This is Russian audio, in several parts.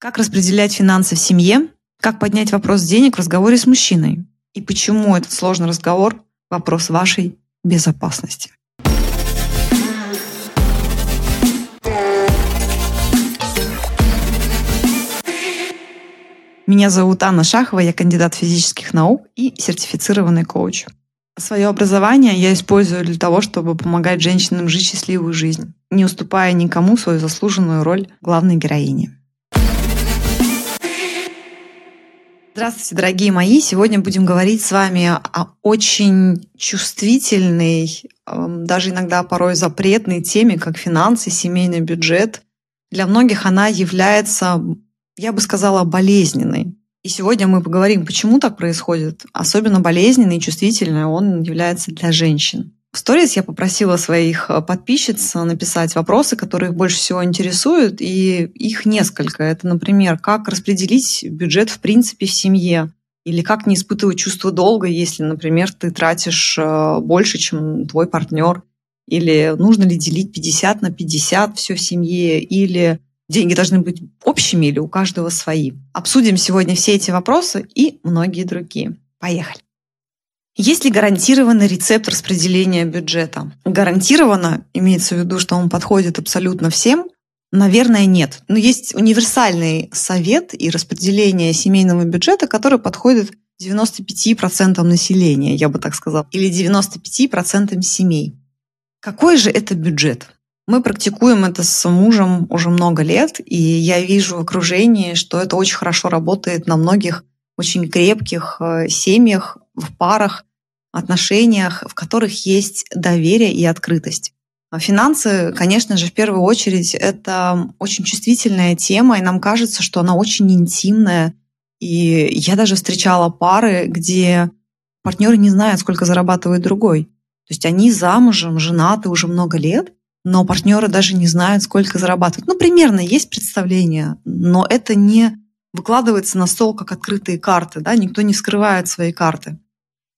Как распределять финансы в семье? Как поднять вопрос денег в разговоре с мужчиной? И почему этот сложный разговор – вопрос вашей безопасности? Меня зовут Анна Шахова, я кандидат физических наук и сертифицированный коуч. Свое образование я использую для того, чтобы помогать женщинам жить счастливую жизнь, не уступая никому свою заслуженную роль главной героини. Здравствуйте, дорогие мои! Сегодня будем говорить с вами о очень чувствительной, эм, даже иногда порой запретной теме, как финансы, семейный бюджет. Для многих она является, я бы сказала, болезненной. И сегодня мы поговорим, почему так происходит. Особенно болезненный и чувствительный он является для женщин. В сторис я попросила своих э, подписчиц написать вопросы, которые их больше всего интересуют, и их несколько. Это, например, как распределить бюджет в принципе в семье, или как не испытывать чувство долга, если, например, ты тратишь э, больше, чем твой партнер, или нужно ли делить 50 на 50 все в семье, или деньги должны быть общими, или у каждого свои. Обсудим сегодня все эти вопросы и многие другие. Поехали! Есть ли гарантированный рецепт распределения бюджета? Гарантированно, имеется в виду, что он подходит абсолютно всем, Наверное, нет. Но есть универсальный совет и распределение семейного бюджета, который подходит 95% населения, я бы так сказала, или 95% семей. Какой же это бюджет? Мы практикуем это с мужем уже много лет, и я вижу в окружении, что это очень хорошо работает на многих очень крепких э, семьях, в парах, отношениях, в которых есть доверие и открытость. А финансы, конечно же, в первую очередь, это очень чувствительная тема, и нам кажется, что она очень интимная. И я даже встречала пары, где партнеры не знают, сколько зарабатывает другой. То есть они замужем, женаты уже много лет, но партнеры даже не знают, сколько зарабатывают. Ну, примерно есть представление, но это не выкладывается на стол как открытые карты, да, никто не скрывает свои карты.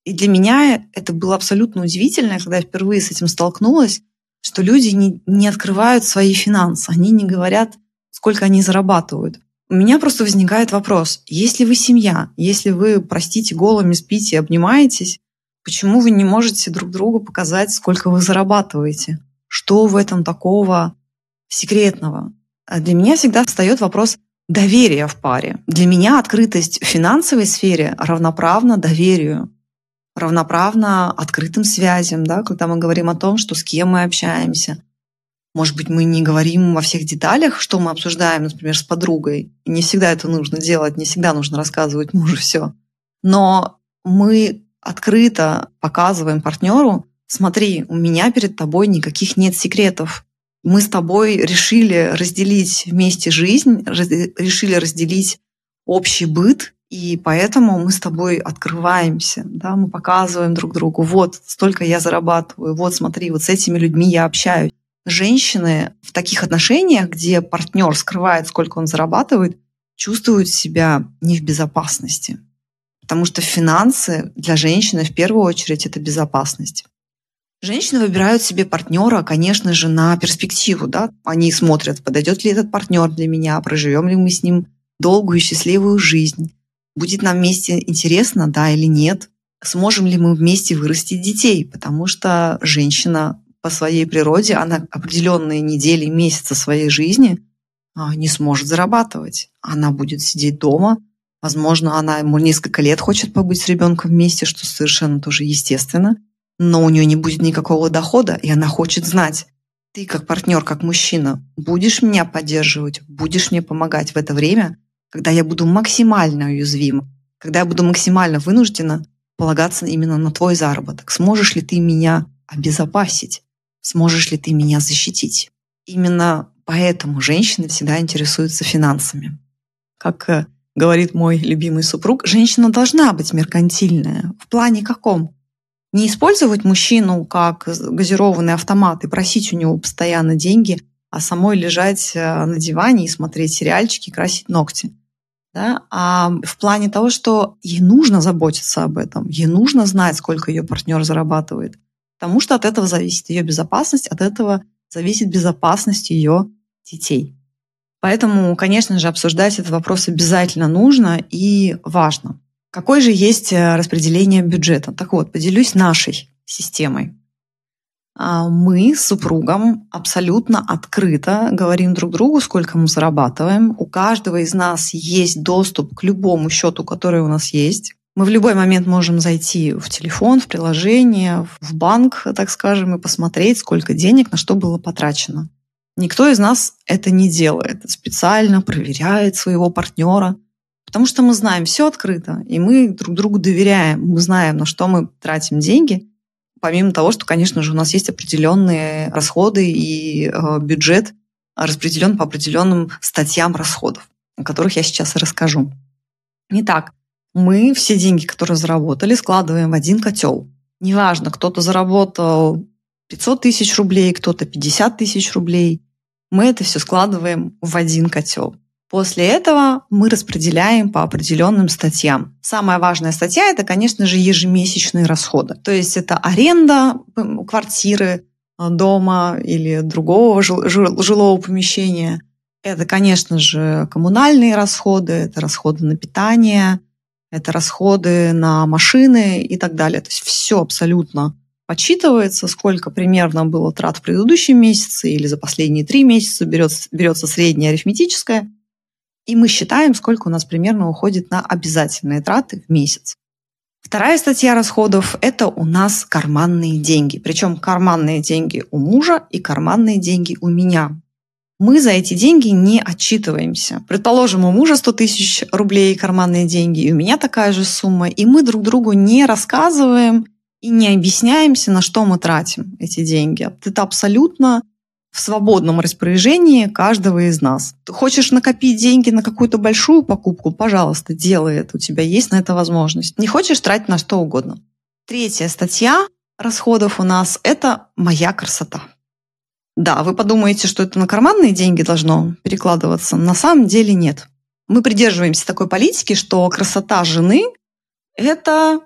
И для меня это было абсолютно удивительно, когда я впервые с этим столкнулась, что люди не, не открывают свои финансы, они не говорят, сколько они зарабатывают. У меня просто возникает вопрос, если вы семья, если вы, простите, голыми спите и обнимаетесь, почему вы не можете друг другу показать, сколько вы зарабатываете? Что в этом такого секретного? А для меня всегда встает вопрос доверия в паре. Для меня открытость в финансовой сфере равноправна доверию равноправно открытым связям, да, когда мы говорим о том, что с кем мы общаемся. Может быть, мы не говорим во всех деталях, что мы обсуждаем, например, с подругой. И не всегда это нужно делать, не всегда нужно рассказывать мужу все. Но мы открыто показываем партнеру, смотри, у меня перед тобой никаких нет секретов. Мы с тобой решили разделить вместе жизнь, решили разделить общий быт, и поэтому мы с тобой открываемся, да, мы показываем друг другу, вот столько я зарабатываю, вот смотри, вот с этими людьми я общаюсь. Женщины в таких отношениях, где партнер скрывает, сколько он зарабатывает, чувствуют себя не в безопасности. Потому что финансы для женщины в первую очередь это безопасность. Женщины выбирают себе партнера, конечно же, на перспективу. Да? Они смотрят, подойдет ли этот партнер для меня, проживем ли мы с ним долгую и счастливую жизнь будет нам вместе интересно, да или нет, сможем ли мы вместе вырастить детей, потому что женщина по своей природе, она определенные недели, месяцы своей жизни а, не сможет зарабатывать. Она будет сидеть дома, возможно, она ему несколько лет хочет побыть с ребенком вместе, что совершенно тоже естественно, но у нее не будет никакого дохода, и она хочет знать, ты как партнер, как мужчина, будешь меня поддерживать, будешь мне помогать в это время, когда я буду максимально уязвима, когда я буду максимально вынуждена полагаться именно на твой заработок. Сможешь ли ты меня обезопасить? Сможешь ли ты меня защитить? Именно поэтому женщины всегда интересуются финансами. Как э, говорит мой любимый супруг, женщина должна быть меркантильная. В плане каком? Не использовать мужчину как газированный автомат и просить у него постоянно деньги, а самой лежать э, на диване и смотреть сериальчики, красить ногти да, а в плане того, что ей нужно заботиться об этом, ей нужно знать, сколько ее партнер зарабатывает, потому что от этого зависит ее безопасность, от этого зависит безопасность ее детей. Поэтому, конечно же, обсуждать этот вопрос обязательно нужно и важно. Какое же есть э, распределение бюджета? Так вот, поделюсь нашей системой. А, мы с супругом абсолютно открыто говорим друг другу, сколько мы зарабатываем. У каждого из нас есть доступ к любому счету, который у нас есть. Мы в любой момент можем зайти в телефон, в приложение, в банк, так скажем, и посмотреть, сколько денег на что было потрачено. Никто из нас это не делает, специально проверяет своего партнера, потому что мы знаем все открыто, и мы друг другу доверяем, мы знаем, на что мы тратим деньги, помимо того, что, конечно же, у нас есть определенные расходы и э, бюджет распределен по определенным статьям расходов, о которых я сейчас и расскажу. Итак, мы все деньги, которые заработали, складываем в один котел. Неважно, кто-то заработал 500 тысяч рублей, кто-то 50 тысяч рублей. Мы это все складываем в один котел. После этого мы распределяем по определенным статьям. Самая важная статья – это, конечно же, ежемесячные расходы. То есть это аренда квартиры, э, дома или другого жилого помещения. Это, конечно же, коммунальные расходы, это расходы на питание, это расходы на машины и так далее. То есть все абсолютно подсчитывается, сколько примерно было трат в предыдущем месяце или за последние три месяца, берется, берется среднее арифметическое, и мы считаем, сколько у нас примерно уходит на обязательные траты в месяц. Вторая статья расходов – это у нас карманные деньги. Причем карманные деньги у мужа и карманные деньги у меня мы за эти деньги не отчитываемся. Предположим, у мужа 100 тысяч рублей карманные деньги, и у меня такая же сумма, и мы друг другу не рассказываем и не объясняемся, на что мы тратим эти деньги. Это абсолютно в свободном распоряжении каждого из нас. Хочешь накопить деньги на какую-то большую покупку, пожалуйста, делай это, у тебя есть на это возможность. Не хочешь тратить на что угодно. Третья статья расходов у нас – это моя красота. Да, вы подумаете, что это на карманные деньги должно перекладываться. На самом деле нет. Мы придерживаемся такой политики, что красота жены – это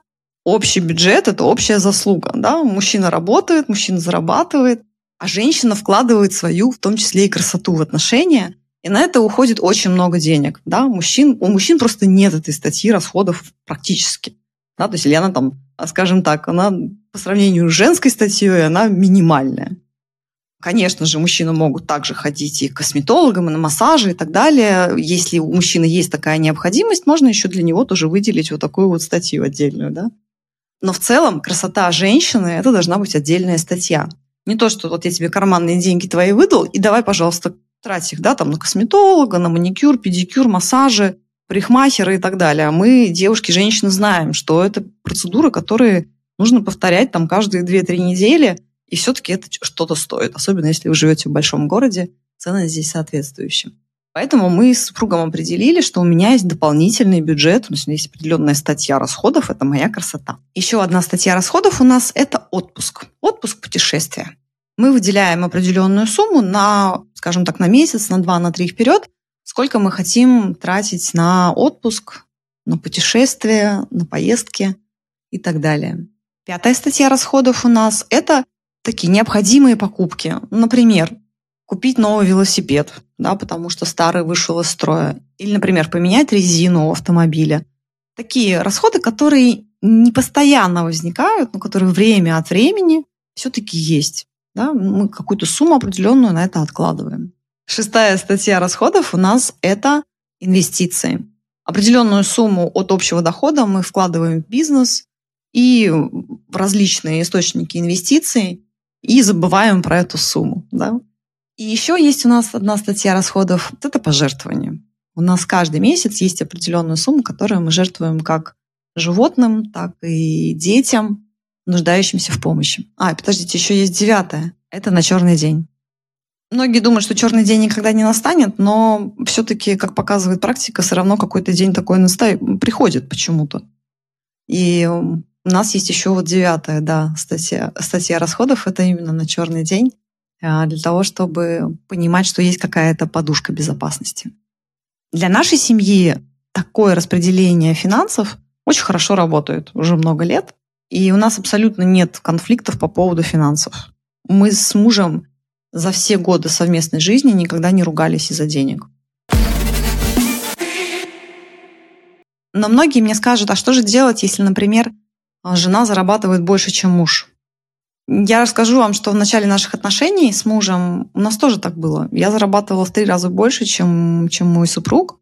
общий бюджет, это общая заслуга. Да? Мужчина работает, мужчина зарабатывает, а женщина вкладывает свою, в том числе и красоту в отношения, и на это уходит очень много денег. Да? Мужчин, у мужчин просто нет этой статьи расходов практически. Да? То есть или она там, скажем так, она по сравнению с женской статьей, она минимальная. Конечно же, мужчины могут также ходить и к косметологам, и на массажи и так далее. Если у мужчины есть такая необходимость, можно еще для него тоже выделить вот такую вот статью отдельную. Да? Но в целом красота женщины – это должна быть отдельная статья. Не то, что вот я тебе карманные деньги твои выдал, и давай, пожалуйста, трать их да, там, на косметолога, на маникюр, педикюр, массажи, парикмахера и так далее. А мы, девушки, женщины, знаем, что это процедуры, которые нужно повторять там каждые 2-3 недели – и все-таки это что-то стоит, особенно если вы живете в большом городе, цены здесь соответствующие. Поэтому мы с супругом определили, что у меня есть дополнительный бюджет, то есть есть определенная статья расходов, это моя красота. Еще одна статья расходов у нас – это отпуск. Отпуск путешествия. Мы выделяем определенную сумму на, скажем так, на месяц, на два, на три вперед, сколько мы хотим тратить на отпуск, на путешествия, на поездки и так далее. Пятая статья расходов у нас – это такие необходимые покупки. Например, купить новый велосипед, да, потому что старый вышел из строя. Или, например, поменять резину у автомобиля. Такие расходы, которые не постоянно возникают, но которые время от времени все-таки есть. Да? Мы какую-то сумму определенную на это откладываем. Шестая статья расходов у нас – это инвестиции. Определенную сумму от общего дохода мы вкладываем в бизнес и в различные источники инвестиций, и забываем про эту сумму. Да? И еще есть у нас одна статья расходов, это пожертвование. У нас каждый месяц есть определенная сумма, которую мы жертвуем как животным, так и детям, нуждающимся в помощи. А, подождите, еще есть девятое. Это на черный день. Многие думают, что черный день никогда не настанет, но все-таки, как показывает практика, все равно какой-то день такой наста... приходит почему-то. И у нас есть еще вот девятая, да, статья, статья расходов. Это именно на черный день а, для того, чтобы понимать, что есть какая-то подушка безопасности. Для нашей семьи такое распределение финансов очень хорошо работает уже много лет, и у нас абсолютно нет конфликтов по поводу финансов. Мы с мужем за все годы совместной жизни никогда не ругались из-за денег. Но многие мне скажут, а что же делать, если, например, жена зарабатывает больше, чем муж? Я расскажу вам, что в начале наших отношений с мужем у нас тоже так было. Я зарабатывала в три раза больше, чем, чем мой супруг.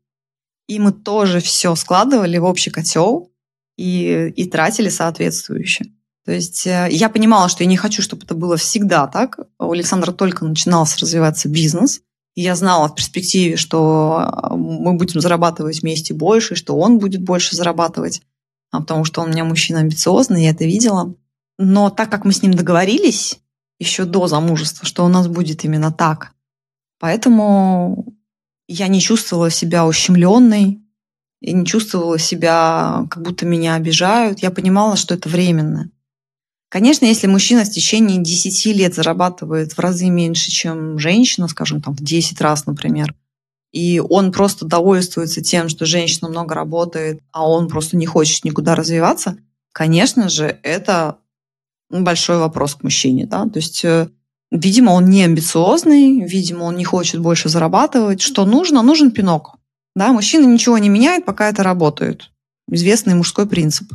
И мы тоже все складывали в общий котел и, и тратили соответствующе. То есть э, я понимала, что я не хочу, чтобы это было всегда так. У Александра только начинался развиваться бизнес. И я знала в перспективе, что э, мы будем зарабатывать вместе больше, что он будет больше зарабатывать, а потому что он у меня мужчина амбициозный, я это видела. Но так как мы с ним договорились еще до замужества, что у нас будет именно так, поэтому я не чувствовала себя ущемленной, и не чувствовала себя, как будто меня обижают. Я понимала, что это временно. Конечно, если мужчина в течение 10 лет зарабатывает в разы меньше, чем женщина, скажем, там в 10 раз, например, и он просто довольствуется тем, что женщина много работает, а он просто не хочет никуда развиваться, конечно же, это большой вопрос к мужчине. Да? То есть, э, видимо, он не амбициозный, видимо, он не хочет больше зарабатывать. Что нужно? Нужен пинок. Да? Мужчина ничего не меняет, пока это работает. Известный мужской принцип.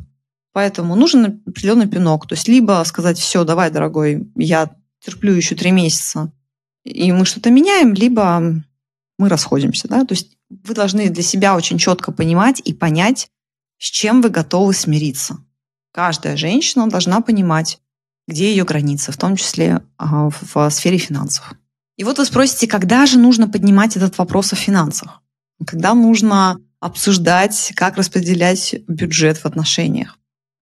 Поэтому нужен определенный пинок. То есть либо сказать, все, давай, дорогой, я терплю еще три месяца, и мы что-то меняем, либо мы расходимся. Да? То есть вы должны для себя очень четко понимать и понять, с чем вы готовы смириться. Каждая женщина должна понимать, где ее границы, в том числе а, в сфере финансов. И вот вы спросите, когда же нужно поднимать этот вопрос о финансах? Когда нужно обсуждать, как распределять бюджет в отношениях?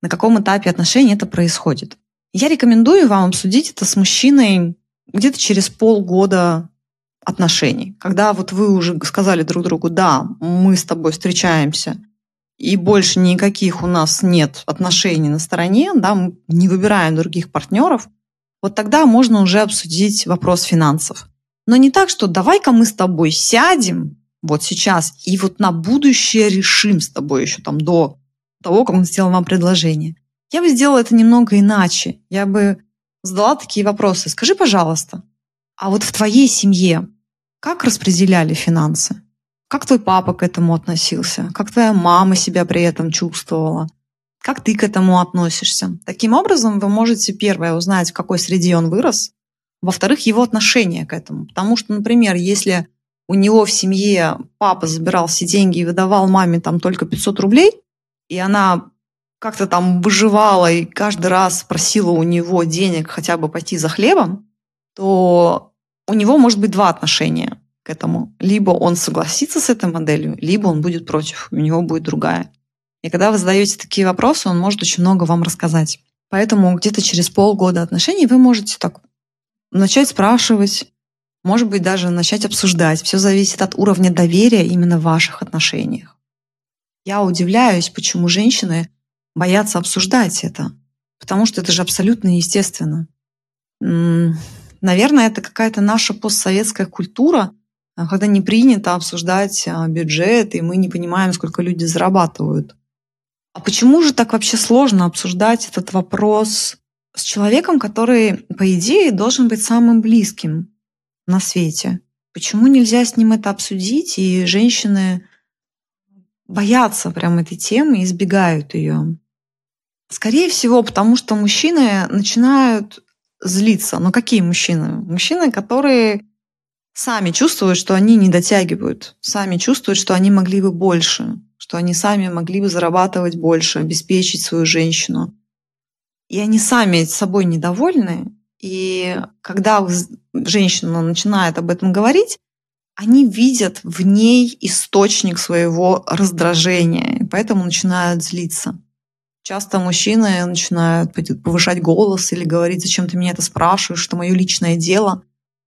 на каком этапе отношений это происходит. Я рекомендую вам обсудить это с мужчиной где-то через полгода отношений, когда вот вы уже сказали друг другу, да, мы с тобой встречаемся, и больше никаких у нас нет отношений на стороне, да, мы не выбираем других партнеров, вот тогда можно уже обсудить вопрос финансов. Но не так, что давай-ка мы с тобой сядем вот сейчас и вот на будущее решим с тобой еще там до того, как он сделал вам предложение. Я бы сделала это немного иначе. Я бы задала такие вопросы. Скажи, пожалуйста, а вот в твоей семье как распределяли финансы? Как твой папа к этому относился? Как твоя мама себя при этом чувствовала? Как ты к этому относишься? Таким образом, вы можете, первое, узнать, в какой среде он вырос, во-вторых, его отношение к этому. Потому что, например, если у него в семье папа забирал все деньги и выдавал маме там только 500 рублей, и она как-то там выживала и каждый раз просила у него денег хотя бы пойти за хлебом, то у него может быть два отношения к этому. Либо он согласится с этой моделью, либо он будет против, у него будет другая. И когда вы задаете такие вопросы, он может очень много вам рассказать. Поэтому где-то через полгода отношений вы можете так начать спрашивать, может быть, даже начать обсуждать. Все зависит от уровня доверия именно в ваших отношениях. Я удивляюсь, почему женщины боятся обсуждать это, потому что это же абсолютно естественно. Наверное, это какая-то наша постсоветская культура, когда не принято обсуждать а, бюджет, и мы не понимаем, сколько люди зарабатывают. А почему же так вообще сложно обсуждать этот вопрос с человеком, который, по идее, должен быть самым близким на свете? Почему нельзя с ним это обсудить, и женщины боятся прям этой темы, избегают ее. Скорее всего, потому что мужчины начинают злиться. Но какие мужчины? Мужчины, которые сами чувствуют, что они не дотягивают, сами чувствуют, что они могли бы больше, что они сами могли бы зарабатывать больше, обеспечить свою женщину. И они сами собой недовольны. И когда женщина начинает об этом говорить, они видят в ней источник своего раздражения, и поэтому начинают злиться. Часто мужчины начинают повышать голос или говорить, зачем ты меня это спрашиваешь, что мое личное дело.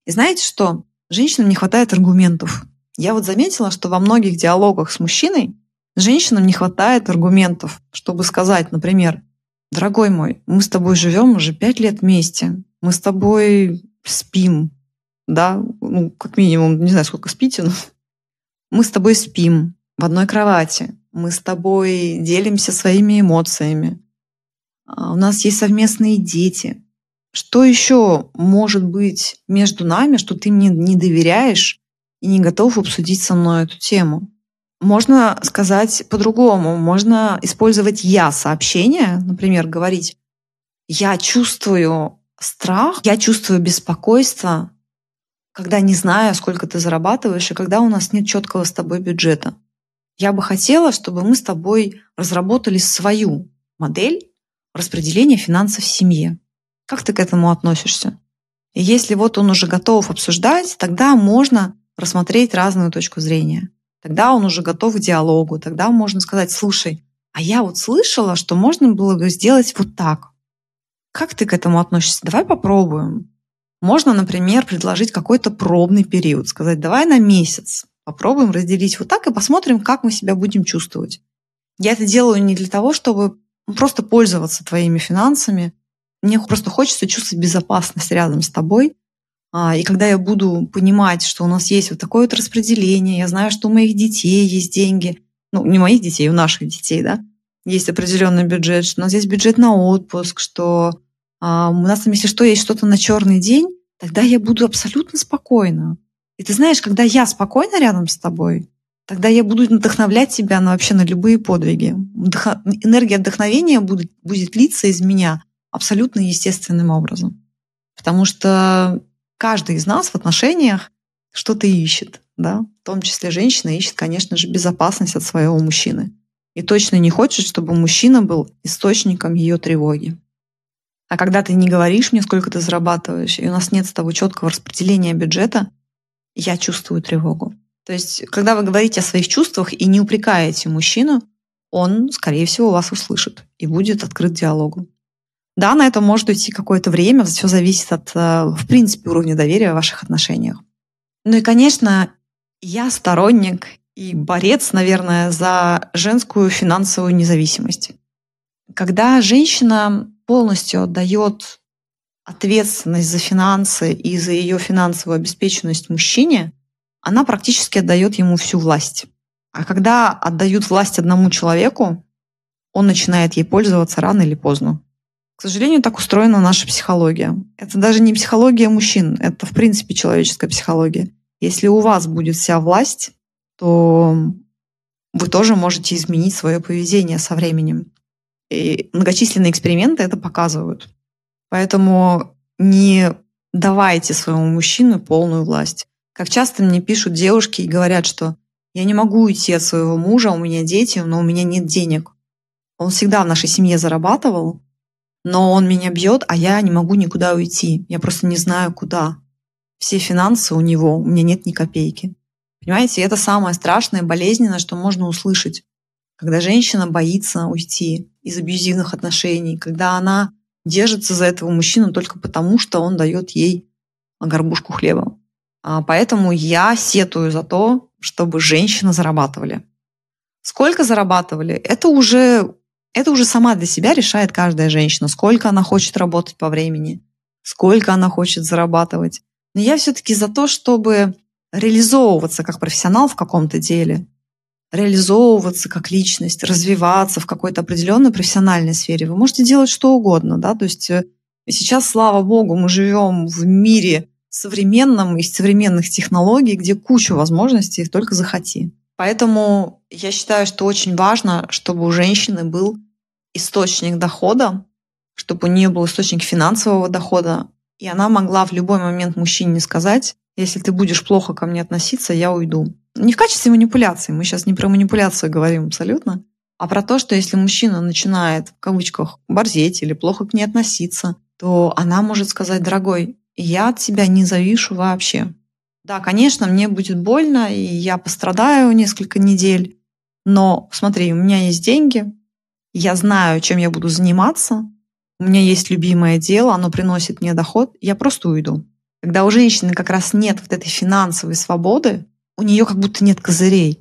И знаете что? Женщинам не хватает аргументов. Я вот заметила, что во многих диалогах с мужчиной женщинам не хватает аргументов, чтобы сказать, например, дорогой мой, мы с тобой живем уже пять лет вместе, мы с тобой спим, да, ну, как минимум, не знаю, сколько спите, но мы с тобой спим в одной кровати, мы с тобой делимся своими эмоциями, а, у нас есть совместные дети. Что еще может быть между нами, что ты мне не доверяешь и не готов обсудить со мной эту тему? Можно сказать по-другому. Можно использовать «я» сообщение, например, говорить «я чувствую страх, я чувствую беспокойство, когда не знаю, сколько ты зарабатываешь, и когда у нас нет четкого с тобой бюджета. Я бы хотела, чтобы мы с тобой разработали свою модель распределения финансов в семье. Как ты к этому относишься? И если вот он уже готов обсуждать, тогда можно рассмотреть разную точку зрения. Тогда он уже готов к диалогу. Тогда можно сказать, слушай, а я вот слышала, что можно было бы сделать вот так. Как ты к этому относишься? Давай попробуем. Можно, например, предложить какой-то пробный период, сказать, давай на месяц попробуем разделить вот так и посмотрим, как мы себя будем чувствовать. Я это делаю не для того, чтобы просто пользоваться твоими финансами. Мне просто хочется чувствовать безопасность рядом с тобой. А, и когда я буду понимать, что у нас есть вот такое вот распределение, я знаю, что у моих детей есть деньги, ну, не моих детей, у наших детей, да, есть определенный бюджет, что у нас есть бюджет на отпуск, что а, у нас там, если что, есть что-то на черный день, тогда я буду абсолютно спокойна. И ты знаешь, когда я спокойна рядом с тобой, тогда я буду вдохновлять тебя на вообще на любые подвиги. Вдох... Энергия вдохновения будет, будет литься из меня абсолютно естественным образом. Потому что каждый из нас в отношениях что-то ищет. Да? В том числе женщина ищет, конечно же, безопасность от своего мужчины. И точно не хочет, чтобы мужчина был источником ее тревоги. А когда ты не говоришь мне, сколько ты зарабатываешь, и у нас нет с тобой четкого распределения бюджета, я чувствую тревогу. То есть, когда вы говорите о своих чувствах и не упрекаете мужчину, он, скорее всего, вас услышит и будет открыт диалогу. Да, на это может уйти какое-то время, все зависит от, э, в принципе, уровня доверия в ваших отношениях. Ну и, конечно, я сторонник и борец, наверное, за женскую финансовую независимость. Когда женщина полностью отдает ответственность за финансы и за ее финансовую обеспеченность мужчине, она практически отдает ему всю власть. А когда отдают власть одному человеку, он начинает ей пользоваться рано или поздно. К сожалению, так устроена наша психология. Это даже не психология мужчин, это в принципе человеческая психология. Если у вас будет вся власть, то вы тоже можете изменить свое поведение со временем. И многочисленные эксперименты это показывают. Поэтому не давайте своему мужчину полную власть. Как часто мне пишут девушки и говорят, что я не могу уйти от своего мужа, у меня дети, но у меня нет денег. Он всегда в нашей семье зарабатывал, но он меня бьет, а я не могу никуда уйти. Я просто не знаю, куда. Все финансы у него, у меня нет ни копейки. Понимаете, это самое страшное, болезненное, что можно услышать. Когда женщина боится уйти из абьюзивных отношений, когда она держится за этого мужчину только потому, что он дает ей горбушку хлеба. А поэтому я сетую за то, чтобы женщины зарабатывали. Сколько зарабатывали, это уже, это уже сама для себя решает каждая женщина. Сколько она хочет работать по времени, сколько она хочет зарабатывать. Но я все-таки за то, чтобы реализовываться как профессионал в каком-то деле, реализовываться как личность, развиваться в какой-то определенной профессиональной сфере. Вы можете делать что угодно, да, то есть э, сейчас, слава богу, мы живем в мире современном, из современных технологий, где куча возможностей, только захоти. Поэтому я считаю, что очень важно, чтобы у женщины был источник дохода, чтобы у нее был источник финансового дохода, и она могла в любой момент мужчине сказать, если ты будешь плохо ко мне относиться, я уйду. Не в качестве манипуляции, мы сейчас не про манипуляцию говорим абсолютно, а про то, что если мужчина начинает, в кавычках, борзеть или плохо к ней относиться, то она может сказать, дорогой, я от тебя не завишу вообще. Да, конечно, мне будет больно, и я пострадаю несколько недель, но смотри, у меня есть деньги, я знаю, чем я буду заниматься, у меня есть любимое дело, оно приносит мне доход, я просто уйду. Когда у женщины как раз нет вот этой финансовой свободы, у нее как будто нет козырей.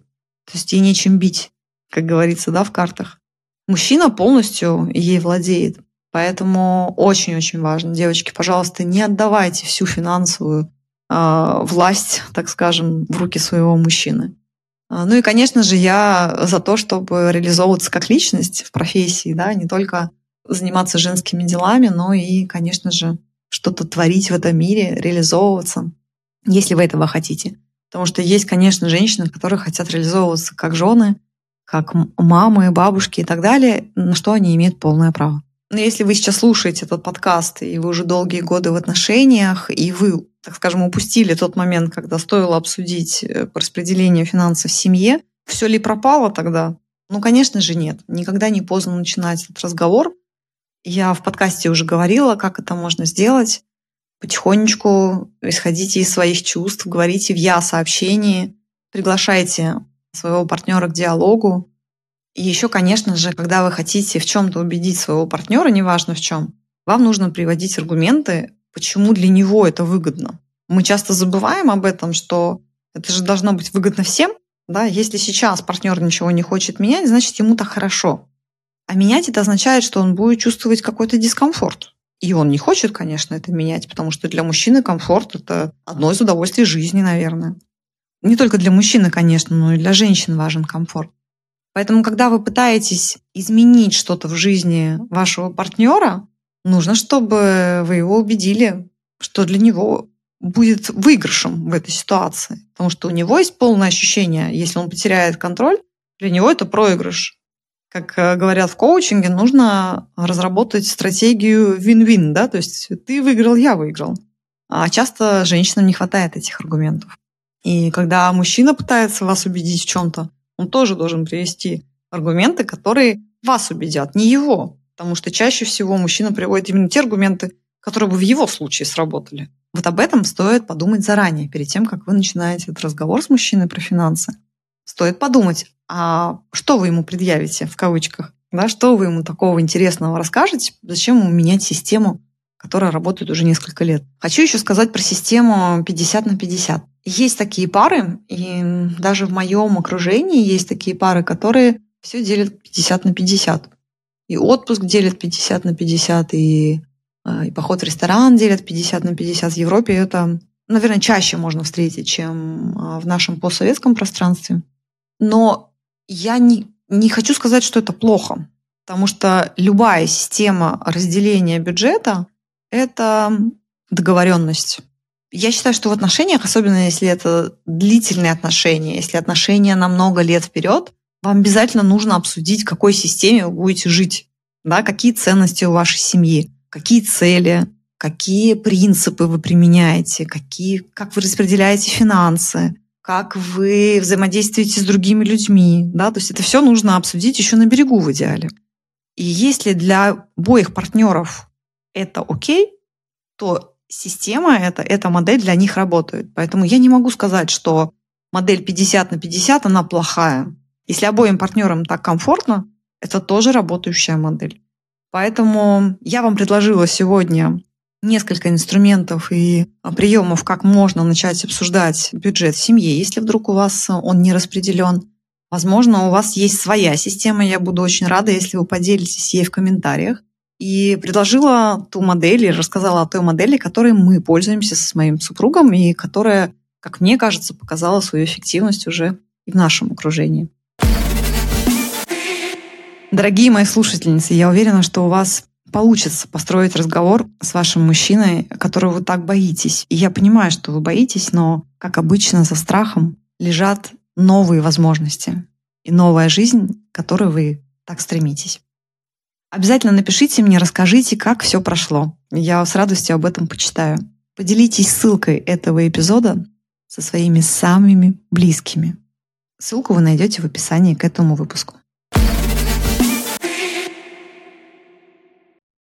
То есть ей нечем бить, как говорится, да, в картах. Мужчина полностью ей владеет. Поэтому очень-очень важно, девочки, пожалуйста, не отдавайте всю финансовую власть, так скажем, в руки своего мужчины. А, ну и, конечно же, я за то, чтобы реализовываться как личность в профессии, да, не только заниматься женскими делами, но и, конечно же, что-то творить в этом мире, реализовываться, если вы этого хотите. Потому что есть, конечно, женщины, которые хотят реализовываться как жены, как мамы, бабушки и так далее, на что они имеют полное право. Но если вы сейчас слушаете этот подкаст, и вы уже долгие годы в отношениях, и вы, так скажем, упустили тот момент, когда стоило обсудить э, распределение финансов в семье, все ли пропало тогда? Ну, конечно же, нет. Никогда не поздно начинать этот разговор. Я в подкасте уже говорила, как это можно сделать. Потихонечку исходите из своих чувств, говорите в «я» сообщении, приглашайте своего партнера к диалогу, и еще, конечно же, когда вы хотите в чем-то убедить своего партнера, неважно в чем, вам нужно приводить аргументы, почему для него это выгодно. Мы часто забываем об этом, что это же должно быть выгодно всем. Да? Если сейчас партнер ничего не хочет менять, значит ему так хорошо. А менять это означает, что он будет чувствовать какой-то дискомфорт. И он не хочет, конечно, это менять, потому что для мужчины комфорт – это одно из удовольствий жизни, наверное. Не только для мужчины, конечно, но и для женщин важен комфорт. Поэтому, когда вы пытаетесь изменить что-то в жизни вашего партнера, нужно, чтобы вы его убедили, что для него будет выигрышем в этой ситуации. Потому что у него есть полное ощущение, если он потеряет контроль, для него это проигрыш. Как э, говорят в коучинге, нужно разработать стратегию вин-вин, да, то есть ты выиграл, я выиграл. А часто женщинам не хватает этих аргументов. И когда мужчина пытается вас убедить в чем-то, он тоже должен привести аргументы, которые вас убедят, не его. Потому что чаще всего мужчина приводит именно те аргументы, которые бы в его случае сработали. Вот об этом стоит подумать заранее, перед тем, как вы начинаете этот разговор с мужчиной про финансы. Стоит подумать, а что вы ему предъявите, в кавычках, да, что вы ему такого интересного расскажете, зачем ему менять систему, которая работает уже несколько лет. Хочу еще сказать про систему 50 на 50. Есть такие пары, и даже в моем окружении есть такие пары, которые все делят 50 на 50. И отпуск делят 50 на 50, и, а, и поход в ресторан делят 50 на 50. В Европе это, наверное, чаще можно встретить, чем а, в нашем постсоветском пространстве. Но я не, не хочу сказать, что это плохо, потому что любая система разделения бюджета – это договоренность. Я считаю, что в отношениях, особенно если это длительные отношения, если отношения на много лет вперед, вам обязательно нужно обсудить, в какой системе вы будете жить, да, какие ценности у вашей семьи, какие цели, какие принципы вы применяете, какие, как вы распределяете финансы, как вы взаимодействуете с другими людьми. Да? То есть это все нужно обсудить еще на берегу в идеале. И если для обоих партнеров это окей, то система эта, эта модель для них работает. Поэтому я не могу сказать, что модель 50 на 50, она плохая. Если обоим партнерам так комфортно, это тоже работающая модель. Поэтому я вам предложила сегодня несколько инструментов и приемов, как можно начать обсуждать бюджет в семье, если вдруг у вас он не распределен. Возможно, у вас есть своя система. Я буду очень рада, если вы поделитесь ей в комментариях и предложила ту модель, и рассказала о той модели, которой мы пользуемся со моим супругом, и которая, как мне кажется, показала свою эффективность уже и в нашем окружении. Дорогие мои слушательницы, я уверена, что у вас получится построить разговор с вашим мужчиной, которого вы так боитесь. И я понимаю, что вы боитесь, но, как обычно, за страхом лежат новые возможности и новая жизнь, к которой вы так стремитесь. Обязательно напишите мне, расскажите, как все прошло. Я с радостью об этом почитаю. Поделитесь ссылкой этого эпизода со своими самыми близкими. Ссылку вы найдете в описании к этому выпуску.